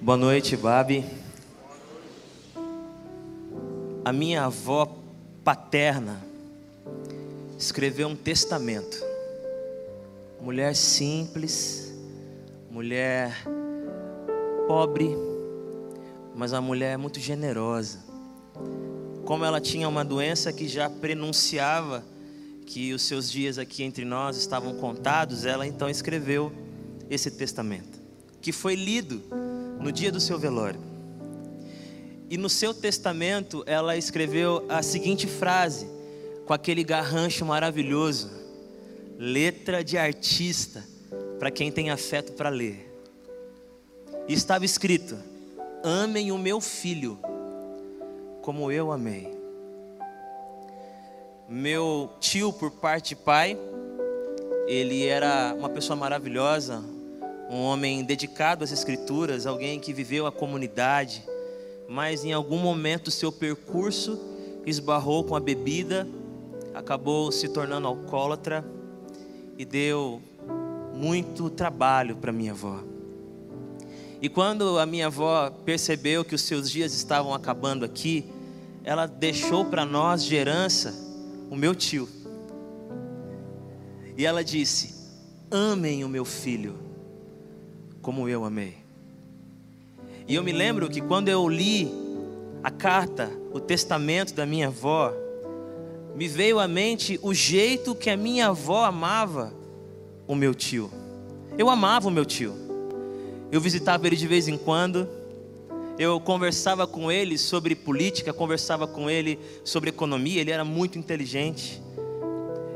Boa noite, Babi. A minha avó paterna escreveu um testamento. Mulher simples, mulher pobre, mas uma mulher muito generosa. Como ela tinha uma doença que já prenunciava que os seus dias aqui entre nós estavam contados, ela então escreveu esse testamento, que foi lido no dia do seu velório. E no seu testamento ela escreveu a seguinte frase, com aquele garrancho maravilhoso, letra de artista, para quem tem afeto para ler. E estava escrito: Amem o meu filho, como eu amei. Meu tio, por parte de pai, ele era uma pessoa maravilhosa, um homem dedicado às escrituras, alguém que viveu a comunidade, mas em algum momento seu percurso esbarrou com a bebida, acabou se tornando alcoólatra e deu muito trabalho para minha avó. E quando a minha avó percebeu que os seus dias estavam acabando aqui, ela deixou para nós de herança o meu tio. E ela disse: Amem o meu filho como eu amei. E eu me lembro que quando eu li a carta, o testamento da minha avó, me veio à mente o jeito que a minha avó amava o meu tio. Eu amava o meu tio. Eu visitava ele de vez em quando. Eu conversava com ele sobre política, conversava com ele sobre economia, ele era muito inteligente.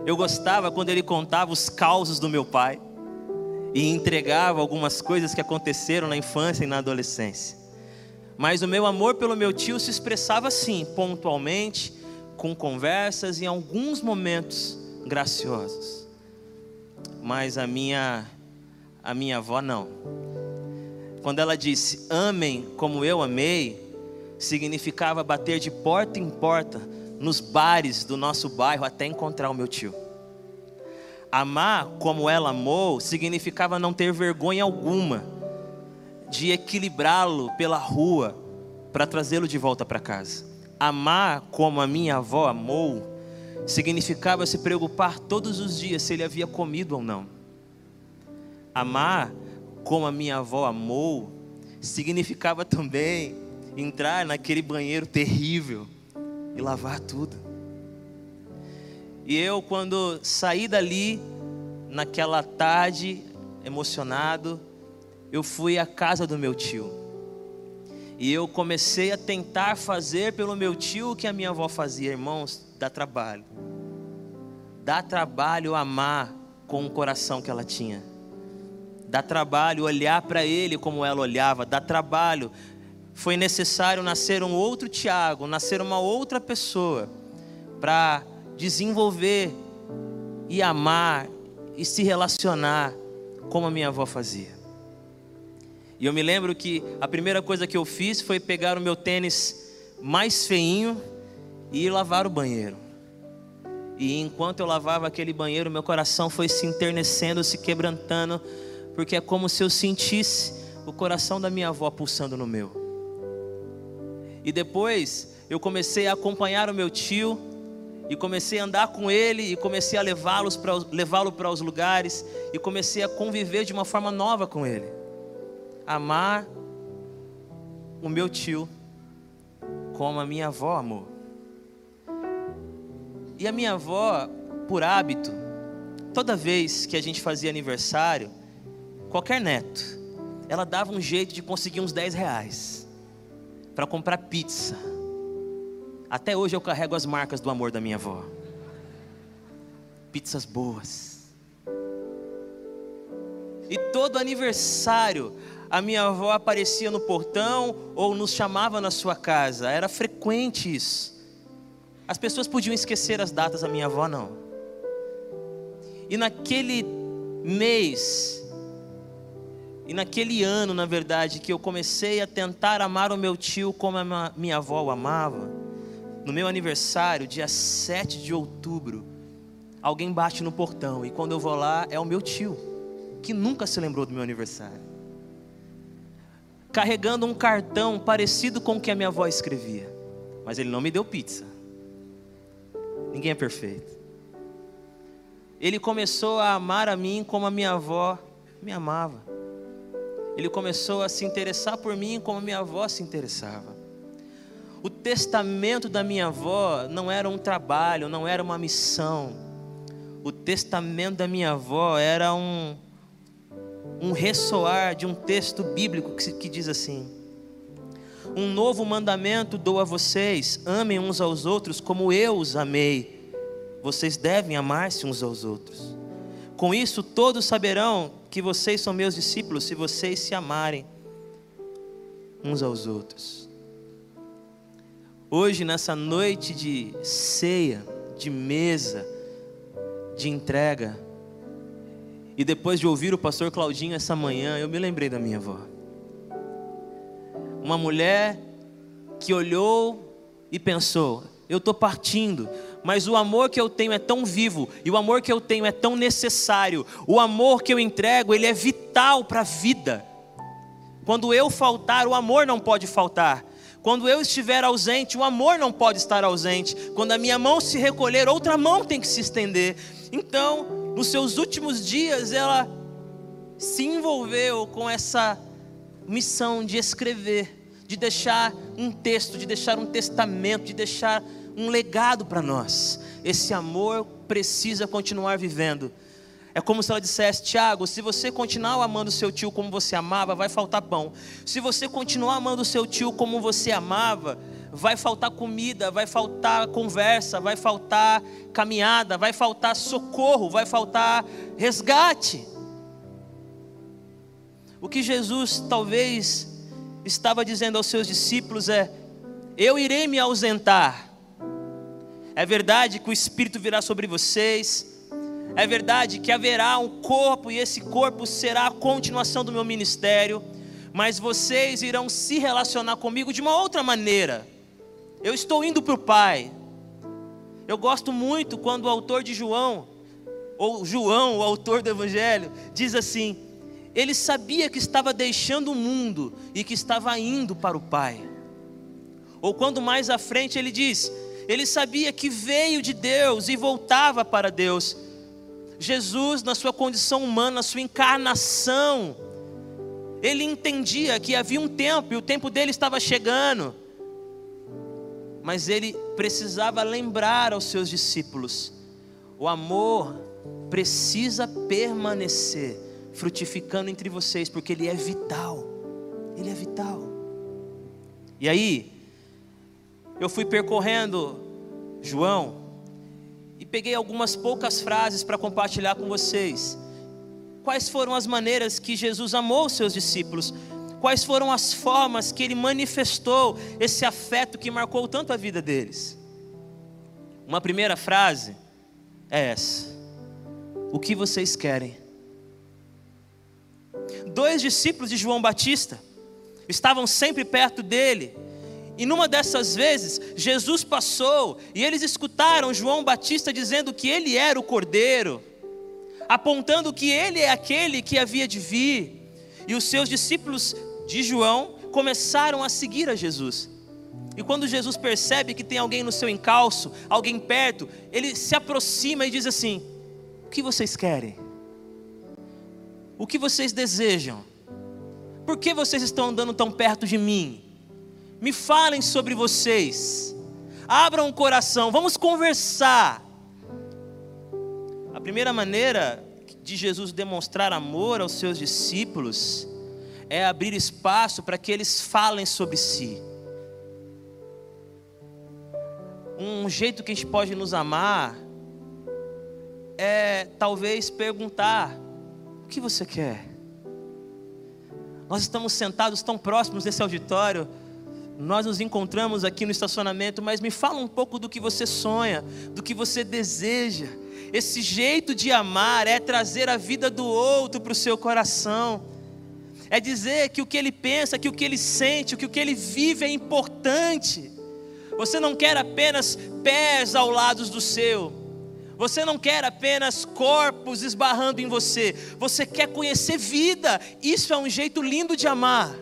Eu gostava quando ele contava os causos do meu pai e entregava algumas coisas que aconteceram na infância e na adolescência. Mas o meu amor pelo meu tio se expressava assim, pontualmente, com conversas e alguns momentos graciosos. Mas a minha a minha avó não. Quando ela disse: "Amem como eu amei", significava bater de porta em porta nos bares do nosso bairro até encontrar o meu tio. Amar como ela amou significava não ter vergonha alguma de equilibrá-lo pela rua para trazê-lo de volta para casa. Amar como a minha avó amou significava se preocupar todos os dias se ele havia comido ou não. Amar como a minha avó amou significava também entrar naquele banheiro terrível e lavar tudo. E eu, quando saí dali, naquela tarde, emocionado, eu fui à casa do meu tio. E eu comecei a tentar fazer pelo meu tio o que a minha avó fazia, irmãos, dá trabalho. Dá trabalho amar com o coração que ela tinha. Dá trabalho olhar para ele como ela olhava, dá trabalho. Foi necessário nascer um outro Tiago, nascer uma outra pessoa para desenvolver e amar e se relacionar como a minha avó fazia. E eu me lembro que a primeira coisa que eu fiz foi pegar o meu tênis mais feinho e ir lavar o banheiro. E enquanto eu lavava aquele banheiro, meu coração foi se internecendo, se quebrantando, porque é como se eu sentisse o coração da minha avó pulsando no meu. E depois eu comecei a acompanhar o meu tio e comecei a andar com ele e comecei a levá-lo para os lugares e comecei a conviver de uma forma nova com ele. Amar o meu tio como a minha avó amou. E a minha avó, por hábito, toda vez que a gente fazia aniversário, qualquer neto, ela dava um jeito de conseguir uns 10 reais para comprar pizza até hoje eu carrego as marcas do amor da minha avó. Pizzas boas. E todo aniversário, a minha avó aparecia no portão ou nos chamava na sua casa. Era frequente isso. As pessoas podiam esquecer as datas, a minha avó não. E naquele mês, e naquele ano, na verdade, que eu comecei a tentar amar o meu tio como a minha avó o amava, no meu aniversário, dia 7 de outubro, alguém bate no portão e quando eu vou lá é o meu tio, que nunca se lembrou do meu aniversário. carregando um cartão parecido com o que a minha avó escrevia. Mas ele não me deu pizza. Ninguém é perfeito. Ele começou a amar a mim como a minha avó me amava. Ele começou a se interessar por mim como a minha avó se interessava. O testamento da minha avó não era um trabalho, não era uma missão. O testamento da minha avó era um, um ressoar de um texto bíblico que, que diz assim: Um novo mandamento dou a vocês: amem uns aos outros como eu os amei. Vocês devem amar-se uns aos outros. Com isso, todos saberão que vocês são meus discípulos se vocês se amarem uns aos outros. Hoje, nessa noite de ceia, de mesa, de entrega, e depois de ouvir o pastor Claudinho essa manhã, eu me lembrei da minha avó. Uma mulher que olhou e pensou: eu estou partindo, mas o amor que eu tenho é tão vivo e o amor que eu tenho é tão necessário. O amor que eu entrego, ele é vital para a vida. Quando eu faltar, o amor não pode faltar. Quando eu estiver ausente, o amor não pode estar ausente. Quando a minha mão se recolher, outra mão tem que se estender. Então, nos seus últimos dias, ela se envolveu com essa missão de escrever, de deixar um texto, de deixar um testamento, de deixar um legado para nós. Esse amor precisa continuar vivendo. É como se ela dissesse: Tiago, se você continuar amando seu tio como você amava, vai faltar pão. Se você continuar amando seu tio como você amava, vai faltar comida, vai faltar conversa, vai faltar caminhada, vai faltar socorro, vai faltar resgate. O que Jesus talvez estava dizendo aos seus discípulos é: Eu irei me ausentar é verdade que o Espírito virá sobre vocês. É verdade que haverá um corpo e esse corpo será a continuação do meu ministério. Mas vocês irão se relacionar comigo de uma outra maneira. Eu estou indo para o Pai. Eu gosto muito quando o autor de João, ou João, o autor do Evangelho, diz assim: ele sabia que estava deixando o mundo e que estava indo para o Pai. Ou quando mais à frente ele diz: ele sabia que veio de Deus e voltava para Deus. Jesus, na sua condição humana, na sua encarnação, ele entendia que havia um tempo e o tempo dele estava chegando. Mas ele precisava lembrar aos seus discípulos: o amor precisa permanecer frutificando entre vocês, porque ele é vital. Ele é vital. E aí, eu fui percorrendo João peguei algumas poucas frases para compartilhar com vocês. Quais foram as maneiras que Jesus amou os seus discípulos? Quais foram as formas que ele manifestou esse afeto que marcou tanto a vida deles? Uma primeira frase é essa: O que vocês querem? Dois discípulos de João Batista estavam sempre perto dele e numa dessas vezes, Jesus passou e eles escutaram João Batista dizendo que ele era o cordeiro, apontando que ele é aquele que havia de vir. E os seus discípulos de João começaram a seguir a Jesus. E quando Jesus percebe que tem alguém no seu encalço, alguém perto, ele se aproxima e diz assim: O que vocês querem? O que vocês desejam? Por que vocês estão andando tão perto de mim? Me falem sobre vocês, abram o coração, vamos conversar. A primeira maneira de Jesus demonstrar amor aos seus discípulos é abrir espaço para que eles falem sobre si. Um jeito que a gente pode nos amar é talvez perguntar: o que você quer? Nós estamos sentados tão próximos nesse auditório nós nos encontramos aqui no estacionamento, mas me fala um pouco do que você sonha, do que você deseja. Esse jeito de amar é trazer a vida do outro para o seu coração, é dizer que o que ele pensa, que o que ele sente, que o que ele vive é importante. Você não quer apenas pés ao lado do seu, você não quer apenas corpos esbarrando em você, você quer conhecer vida. Isso é um jeito lindo de amar.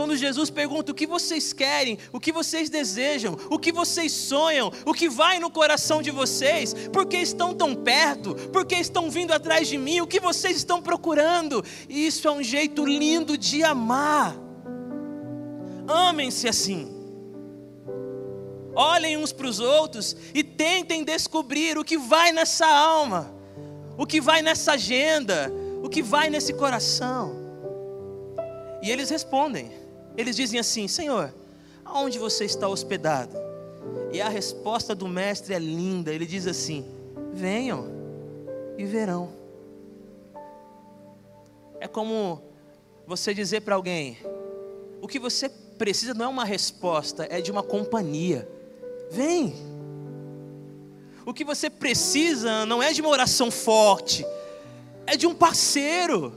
Quando Jesus pergunta o que vocês querem, o que vocês desejam, o que vocês sonham, o que vai no coração de vocês, por que estão tão perto, por que estão vindo atrás de mim, o que vocês estão procurando. Isso é um jeito lindo de amar. Amem-se assim. Olhem uns para os outros e tentem descobrir o que vai nessa alma, o que vai nessa agenda, o que vai nesse coração. E eles respondem. Eles dizem assim: Senhor, aonde você está hospedado? E a resposta do mestre é linda. Ele diz assim: Venham e verão. É como você dizer para alguém: o que você precisa não é uma resposta, é de uma companhia. Vem. O que você precisa não é de uma oração forte, é de um parceiro.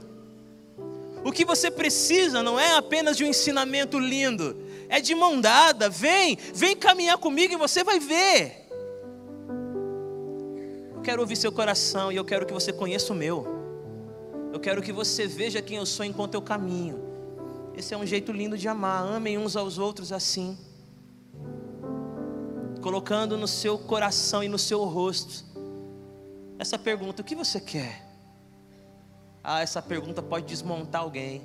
O que você precisa não é apenas de um ensinamento lindo, é de mão dada. Vem, vem caminhar comigo e você vai ver. Eu quero ouvir seu coração e eu quero que você conheça o meu. Eu quero que você veja quem eu sou enquanto eu caminho. Esse é um jeito lindo de amar. Amem uns aos outros assim. Colocando no seu coração e no seu rosto essa pergunta: o que você quer? Ah, essa pergunta pode desmontar alguém.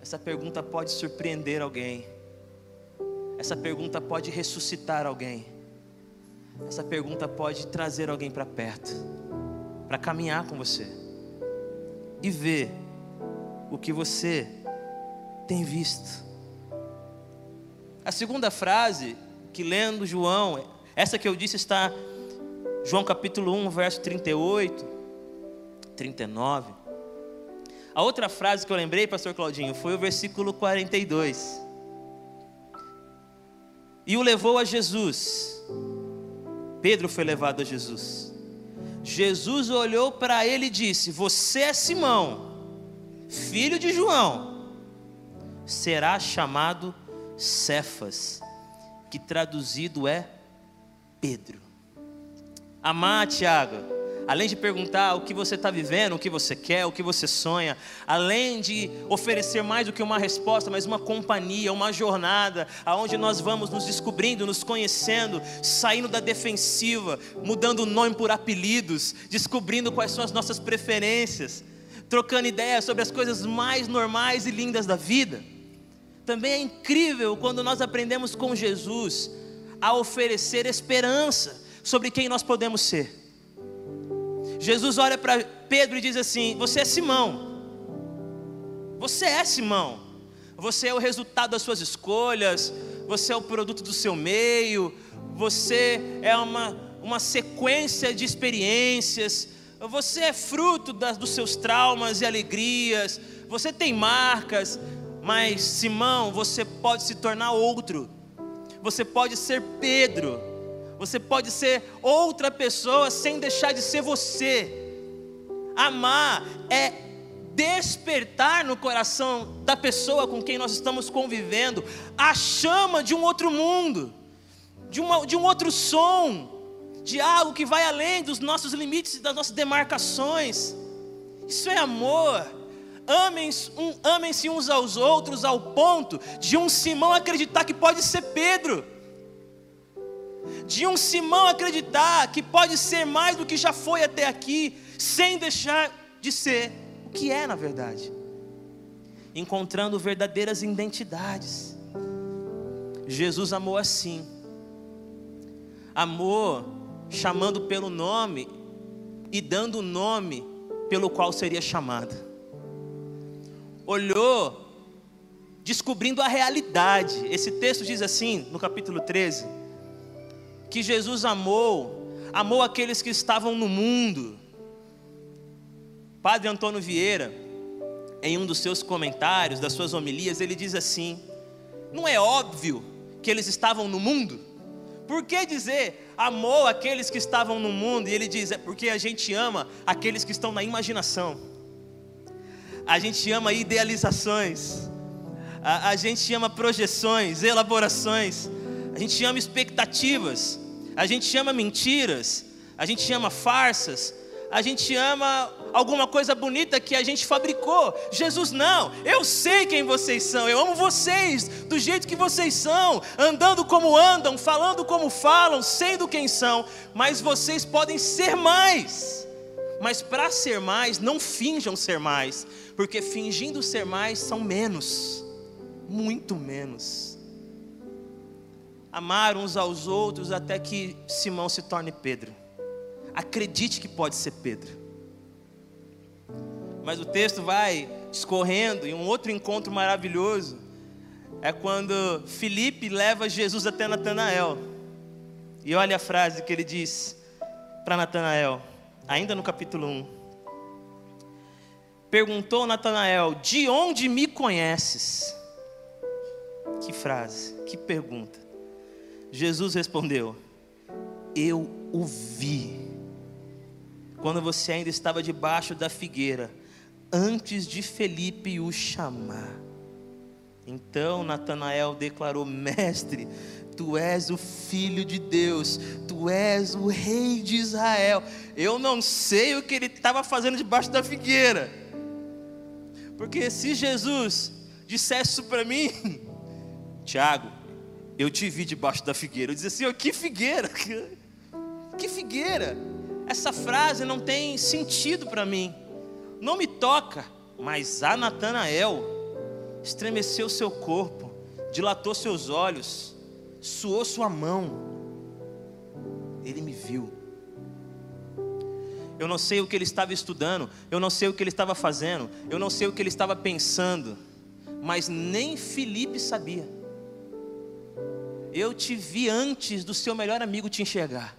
Essa pergunta pode surpreender alguém. Essa pergunta pode ressuscitar alguém. Essa pergunta pode trazer alguém para perto, para caminhar com você e ver o que você tem visto. A segunda frase que lendo João, essa que eu disse está João capítulo 1, verso 38, 39. A outra frase que eu lembrei, pastor Claudinho, foi o versículo 42. E o levou a Jesus. Pedro foi levado a Jesus. Jesus olhou para ele e disse: Você é Simão, filho de João, será chamado Cefas, que traduzido é Pedro. Amar, Tiago além de perguntar o que você está vivendo, o que você quer, o que você sonha, além de oferecer mais do que uma resposta, mas uma companhia, uma jornada, aonde nós vamos nos descobrindo, nos conhecendo, saindo da defensiva, mudando o nome por apelidos, descobrindo quais são as nossas preferências, trocando ideias sobre as coisas mais normais e lindas da vida. Também é incrível quando nós aprendemos com Jesus a oferecer esperança sobre quem nós podemos ser. Jesus olha para Pedro e diz assim: Você é Simão. Você é Simão. Você é o resultado das suas escolhas. Você é o produto do seu meio. Você é uma, uma sequência de experiências. Você é fruto dos seus traumas e alegrias. Você tem marcas. Mas, Simão, você pode se tornar outro. Você pode ser Pedro você pode ser outra pessoa sem deixar de ser você. Amar é despertar no coração da pessoa com quem nós estamos convivendo a chama de um outro mundo, de, uma, de um outro som, de algo que vai além dos nossos limites e das nossas demarcações. Isso é amor. Amem-se um, amem uns aos outros ao ponto de um Simão acreditar que pode ser Pedro de um Simão acreditar que pode ser mais do que já foi até aqui, sem deixar de ser o que é na verdade, encontrando verdadeiras identidades. Jesus amou assim, amou chamando pelo nome e dando o nome pelo qual seria chamado. Olhou descobrindo a realidade. Esse texto diz assim, no capítulo 13: que Jesus amou, amou aqueles que estavam no mundo. Padre Antônio Vieira, em um dos seus comentários, das suas homilias, ele diz assim: Não é óbvio que eles estavam no mundo? Por que dizer amou aqueles que estavam no mundo? E ele diz: É porque a gente ama aqueles que estão na imaginação, a gente ama idealizações, a, a gente ama projeções, elaborações a gente chama expectativas, a gente chama mentiras, a gente chama farsas, a gente ama alguma coisa bonita que a gente fabricou. Jesus, não, eu sei quem vocês são, eu amo vocês do jeito que vocês são, andando como andam, falando como falam, sendo quem são, mas vocês podem ser mais. Mas para ser mais, não finjam ser mais, porque fingindo ser mais são menos, muito menos. Amar uns aos outros até que Simão se torne Pedro. Acredite que pode ser Pedro. Mas o texto vai escorrendo e um outro encontro maravilhoso é quando Felipe leva Jesus até Natanael. E olha a frase que ele diz para Natanael, ainda no capítulo 1. Perguntou Natanael: De onde me conheces? Que frase, que pergunta. Jesus respondeu: Eu o vi quando você ainda estava debaixo da figueira, antes de Felipe o chamar. Então Natanael declarou: Mestre, tu és o filho de Deus, tu és o rei de Israel. Eu não sei o que ele estava fazendo debaixo da figueira, porque se Jesus dissesse isso para mim, Tiago, eu te vi debaixo da figueira. Eu dizia assim: oh, que figueira, que figueira essa frase não tem sentido para mim, não me toca, mas a Natanael estremeceu seu corpo, dilatou seus olhos, suou sua mão, ele me viu. Eu não sei o que ele estava estudando, eu não sei o que ele estava fazendo, eu não sei o que ele estava pensando, mas nem Felipe sabia. Eu te vi antes do seu melhor amigo te enxergar.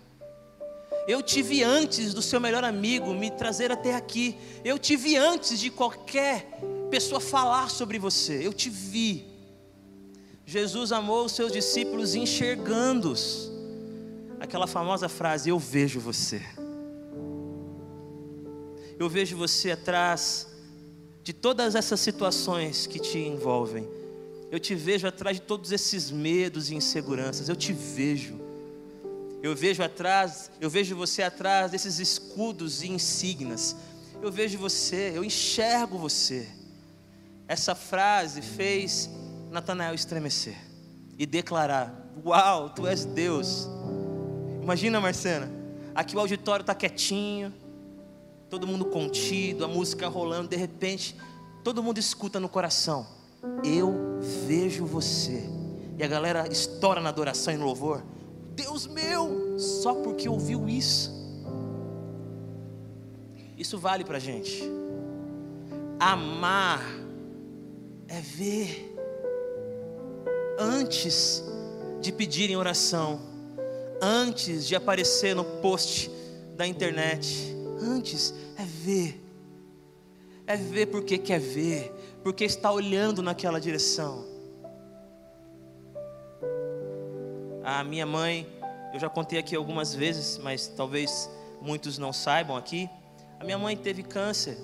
Eu tive antes do seu melhor amigo me trazer até aqui. Eu tive antes de qualquer pessoa falar sobre você. Eu te vi. Jesus amou os seus discípulos enxergando-os. Aquela famosa frase: Eu vejo você. Eu vejo você atrás de todas essas situações que te envolvem. Eu te vejo atrás de todos esses medos e inseguranças. Eu te vejo. Eu vejo atrás, eu vejo você atrás desses escudos e insígnias. Eu vejo você, eu enxergo você. Essa frase fez Natanael estremecer e declarar: Uau, tu és Deus. Imagina, Marcena, aqui o auditório está quietinho, todo mundo contido, a música rolando, de repente, todo mundo escuta no coração: Eu vejo você. E a galera estoura na adoração e no louvor. Deus meu, só porque ouviu isso. Isso vale para gente. Amar é ver antes de pedir em oração, antes de aparecer no post da internet, antes é ver. É ver porque quer ver, porque está olhando naquela direção. A minha mãe, eu já contei aqui algumas vezes, mas talvez muitos não saibam aqui. A minha mãe teve câncer.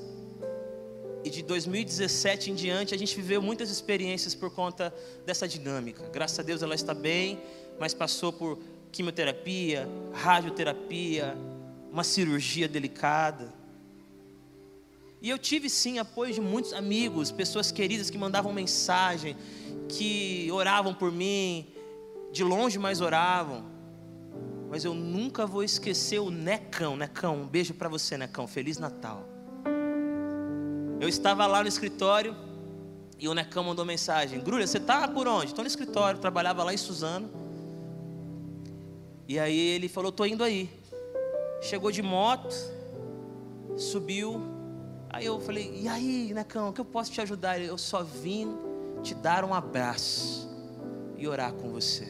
E de 2017 em diante a gente viveu muitas experiências por conta dessa dinâmica. Graças a Deus ela está bem, mas passou por quimioterapia, radioterapia, uma cirurgia delicada. E eu tive sim apoio de muitos amigos, pessoas queridas que mandavam mensagem, que oravam por mim, de longe mais oravam. Mas eu nunca vou esquecer o Necão, Necão, um beijo para você, Necão, Feliz Natal. Eu estava lá no escritório e o Necão mandou mensagem: Grulha, você está por onde? Estou no escritório, trabalhava lá em Suzano. E aí ele falou: Estou indo aí. Chegou de moto, subiu. Aí eu falei: E aí, Necão, o que eu posso te ajudar? Eu só vim te dar um abraço e orar com você.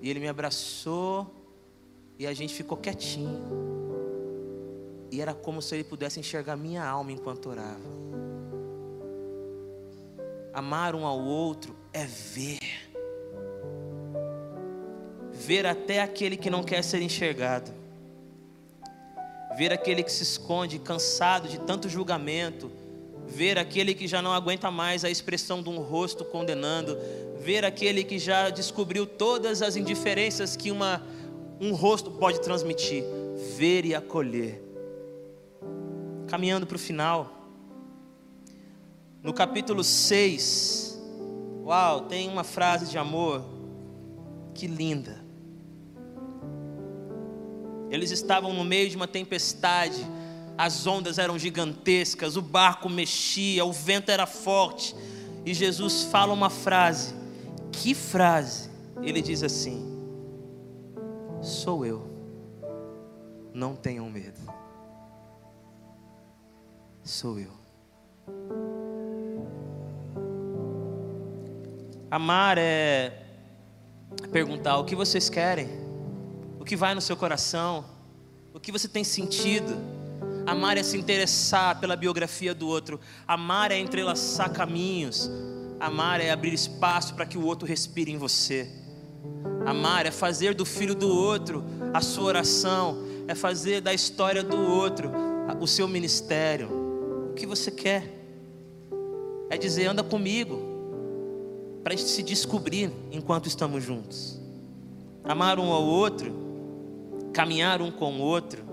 E ele me abraçou e a gente ficou quietinho. E era como se ele pudesse enxergar minha alma enquanto orava. Amar um ao outro é ver. Ver até aquele que não quer ser enxergado. Ver aquele que se esconde, cansado de tanto julgamento. Ver aquele que já não aguenta mais a expressão de um rosto condenando ver aquele que já descobriu todas as indiferenças que uma, um rosto pode transmitir, ver e acolher. caminhando para o final. No capítulo 6, uau, tem uma frase de amor que linda. Eles estavam no meio de uma tempestade, as ondas eram gigantescas, o barco mexia, o vento era forte, e Jesus fala uma frase. Que frase? Ele diz assim: Sou eu, não tenham medo. Sou eu. Amar é perguntar o que vocês querem, que vai no seu coração, o que você tem sentido. Amar é se interessar pela biografia do outro, amar é entrelaçar caminhos, amar é abrir espaço para que o outro respire em você. Amar é fazer do filho do outro a sua oração, é fazer da história do outro o seu ministério. O que você quer? É dizer, anda comigo, para a gente se descobrir enquanto estamos juntos. Amar um ao outro, caminhar um com o outro,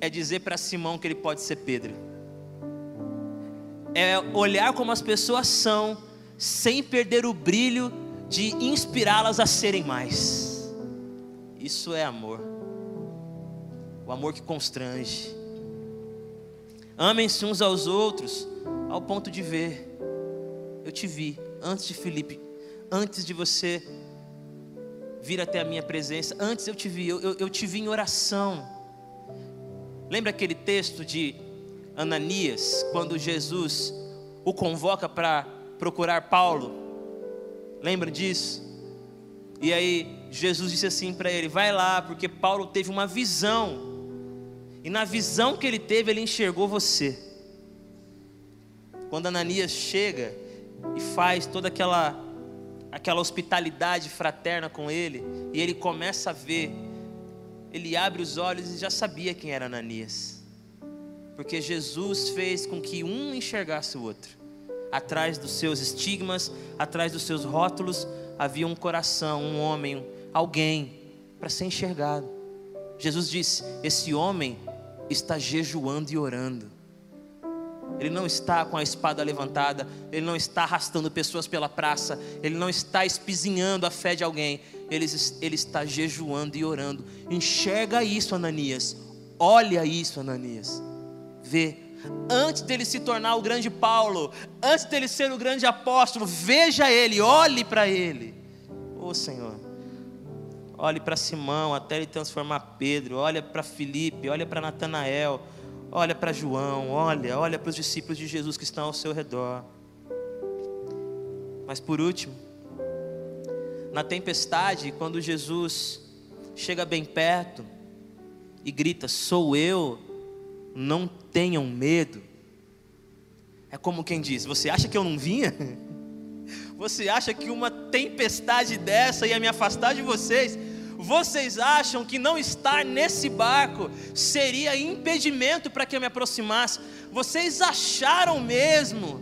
é dizer para Simão que ele pode ser Pedro. É olhar como as pessoas são, sem perder o brilho de inspirá-las a serem mais. Isso é amor. O amor que constrange. Amem-se uns aos outros ao ponto de ver. Eu te vi, antes de Felipe, antes de você vir até a minha presença, antes eu te vi, eu, eu, eu te vi em oração. Lembra aquele texto de Ananias, quando Jesus o convoca para procurar Paulo? Lembra disso? E aí Jesus disse assim para ele: Vai lá, porque Paulo teve uma visão. E na visão que ele teve, ele enxergou você. Quando Ananias chega e faz toda aquela aquela hospitalidade fraterna com ele, e ele começa a ver, ele abre os olhos e já sabia quem era Ananias. Porque Jesus fez com que um enxergasse o outro. Atrás dos seus estigmas, atrás dos seus rótulos, havia um coração, um homem, alguém para ser enxergado. Jesus disse: Esse homem está jejuando e orando. Ele não está com a espada levantada, ele não está arrastando pessoas pela praça, ele não está espizinhando a fé de alguém, ele, ele está jejuando e orando. Enxerga isso, Ananias. Olha isso, Ananias. Vê. Antes dele se tornar o grande Paulo, antes dele ser o grande apóstolo, veja ele, olhe para ele. Ô oh, Senhor, olhe para Simão até ele transformar Pedro, olha para Felipe, olha para Natanael olha para João, olha, olha para os discípulos de Jesus que estão ao seu redor. Mas por último, na tempestade, quando Jesus chega bem perto e grita: Sou eu, não tenham medo. É como quem diz: Você acha que eu não vinha? Você acha que uma tempestade dessa ia me afastar de vocês? Vocês acham que não estar nesse barco seria impedimento para que eu me aproximasse? Vocês acharam mesmo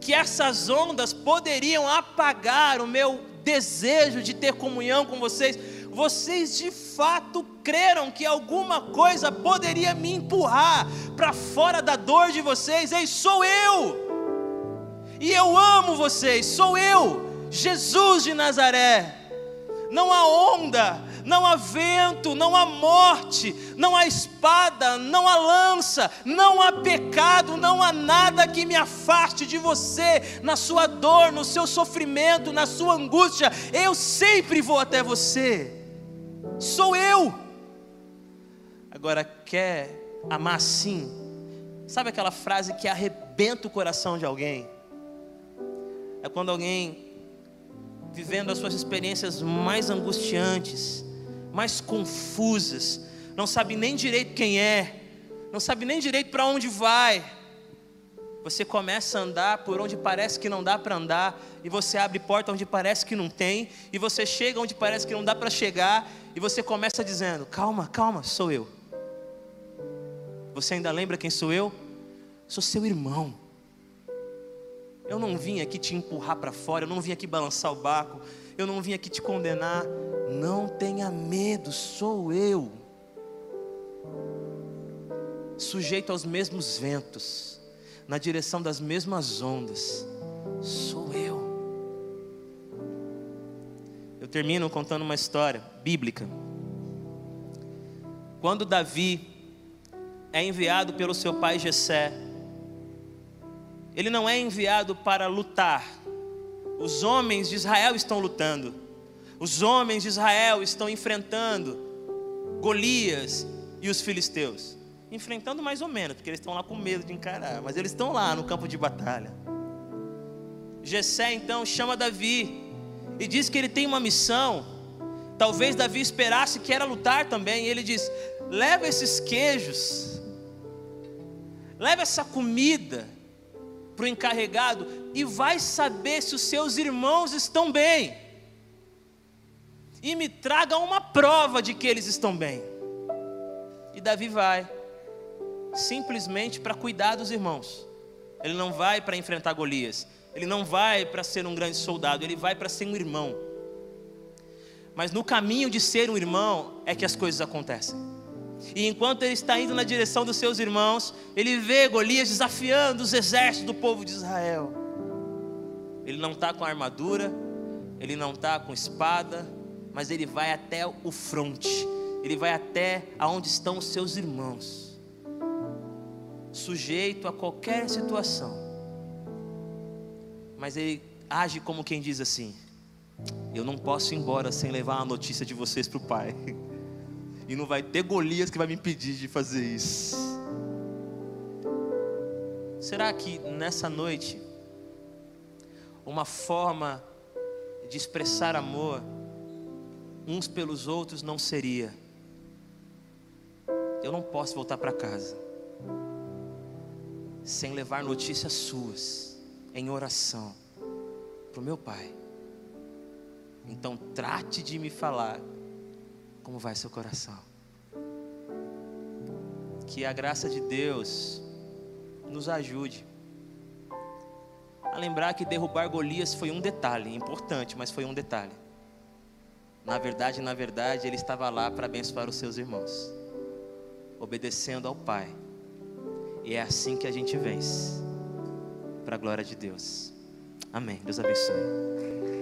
que essas ondas poderiam apagar o meu desejo de ter comunhão com vocês? Vocês de fato creram que alguma coisa poderia me empurrar para fora da dor de vocês? Ei, sou eu! E eu amo vocês, sou eu, Jesus de Nazaré não há onda, não há vento, não há morte, não há espada, não há lança, não há pecado, não há nada que me afaste de você, na sua dor, no seu sofrimento, na sua angústia. Eu sempre vou até você, sou eu. Agora, quer amar assim? Sabe aquela frase que arrebenta o coração de alguém? É quando alguém vivendo as suas experiências mais angustiantes, mais confusas, não sabe nem direito quem é, não sabe nem direito para onde vai. Você começa a andar por onde parece que não dá para andar, e você abre porta onde parece que não tem, e você chega onde parece que não dá para chegar, e você começa dizendo: Calma, calma, sou eu. Você ainda lembra quem sou eu? Sou seu irmão. Eu não vim aqui te empurrar para fora, eu não vim aqui balançar o barco, eu não vim aqui te condenar. Não tenha medo, sou eu. sujeito aos mesmos ventos, na direção das mesmas ondas, sou eu. Eu termino contando uma história bíblica. Quando Davi é enviado pelo seu pai Jessé, ele não é enviado para lutar. Os homens de Israel estão lutando. Os homens de Israel estão enfrentando Golias e os filisteus. Enfrentando mais ou menos, porque eles estão lá com medo de encarar, mas eles estão lá no campo de batalha. Jessé então chama Davi e diz que ele tem uma missão. Talvez Davi esperasse que era lutar também, e ele diz: "Leva esses queijos. Leva essa comida para o encarregado e vai saber se os seus irmãos estão bem. E me traga uma prova de que eles estão bem." E Davi vai simplesmente para cuidar dos irmãos. Ele não vai para enfrentar Golias. Ele não vai para ser um grande soldado, ele vai para ser um irmão. Mas no caminho de ser um irmão é que as coisas acontecem. E enquanto ele está indo na direção dos seus irmãos, ele vê Golias desafiando os exércitos do povo de Israel. Ele não está com armadura, ele não está com espada, mas ele vai até o fronte, ele vai até aonde estão os seus irmãos sujeito a qualquer situação. Mas ele age como quem diz assim: Eu não posso ir embora sem levar a notícia de vocês para o pai. E não vai ter Golias que vai me impedir de fazer isso. Será que nessa noite, uma forma de expressar amor uns pelos outros não seria: Eu não posso voltar para casa sem levar notícias suas em oração para o meu Pai. Então trate de me falar como vai seu coração. Que a graça de Deus nos ajude a lembrar que derrubar Golias foi um detalhe importante, mas foi um detalhe. Na verdade, na verdade, ele estava lá para abençoar os seus irmãos, obedecendo ao Pai e é assim que a gente vence. Para a glória de Deus. Amém. Deus abençoe.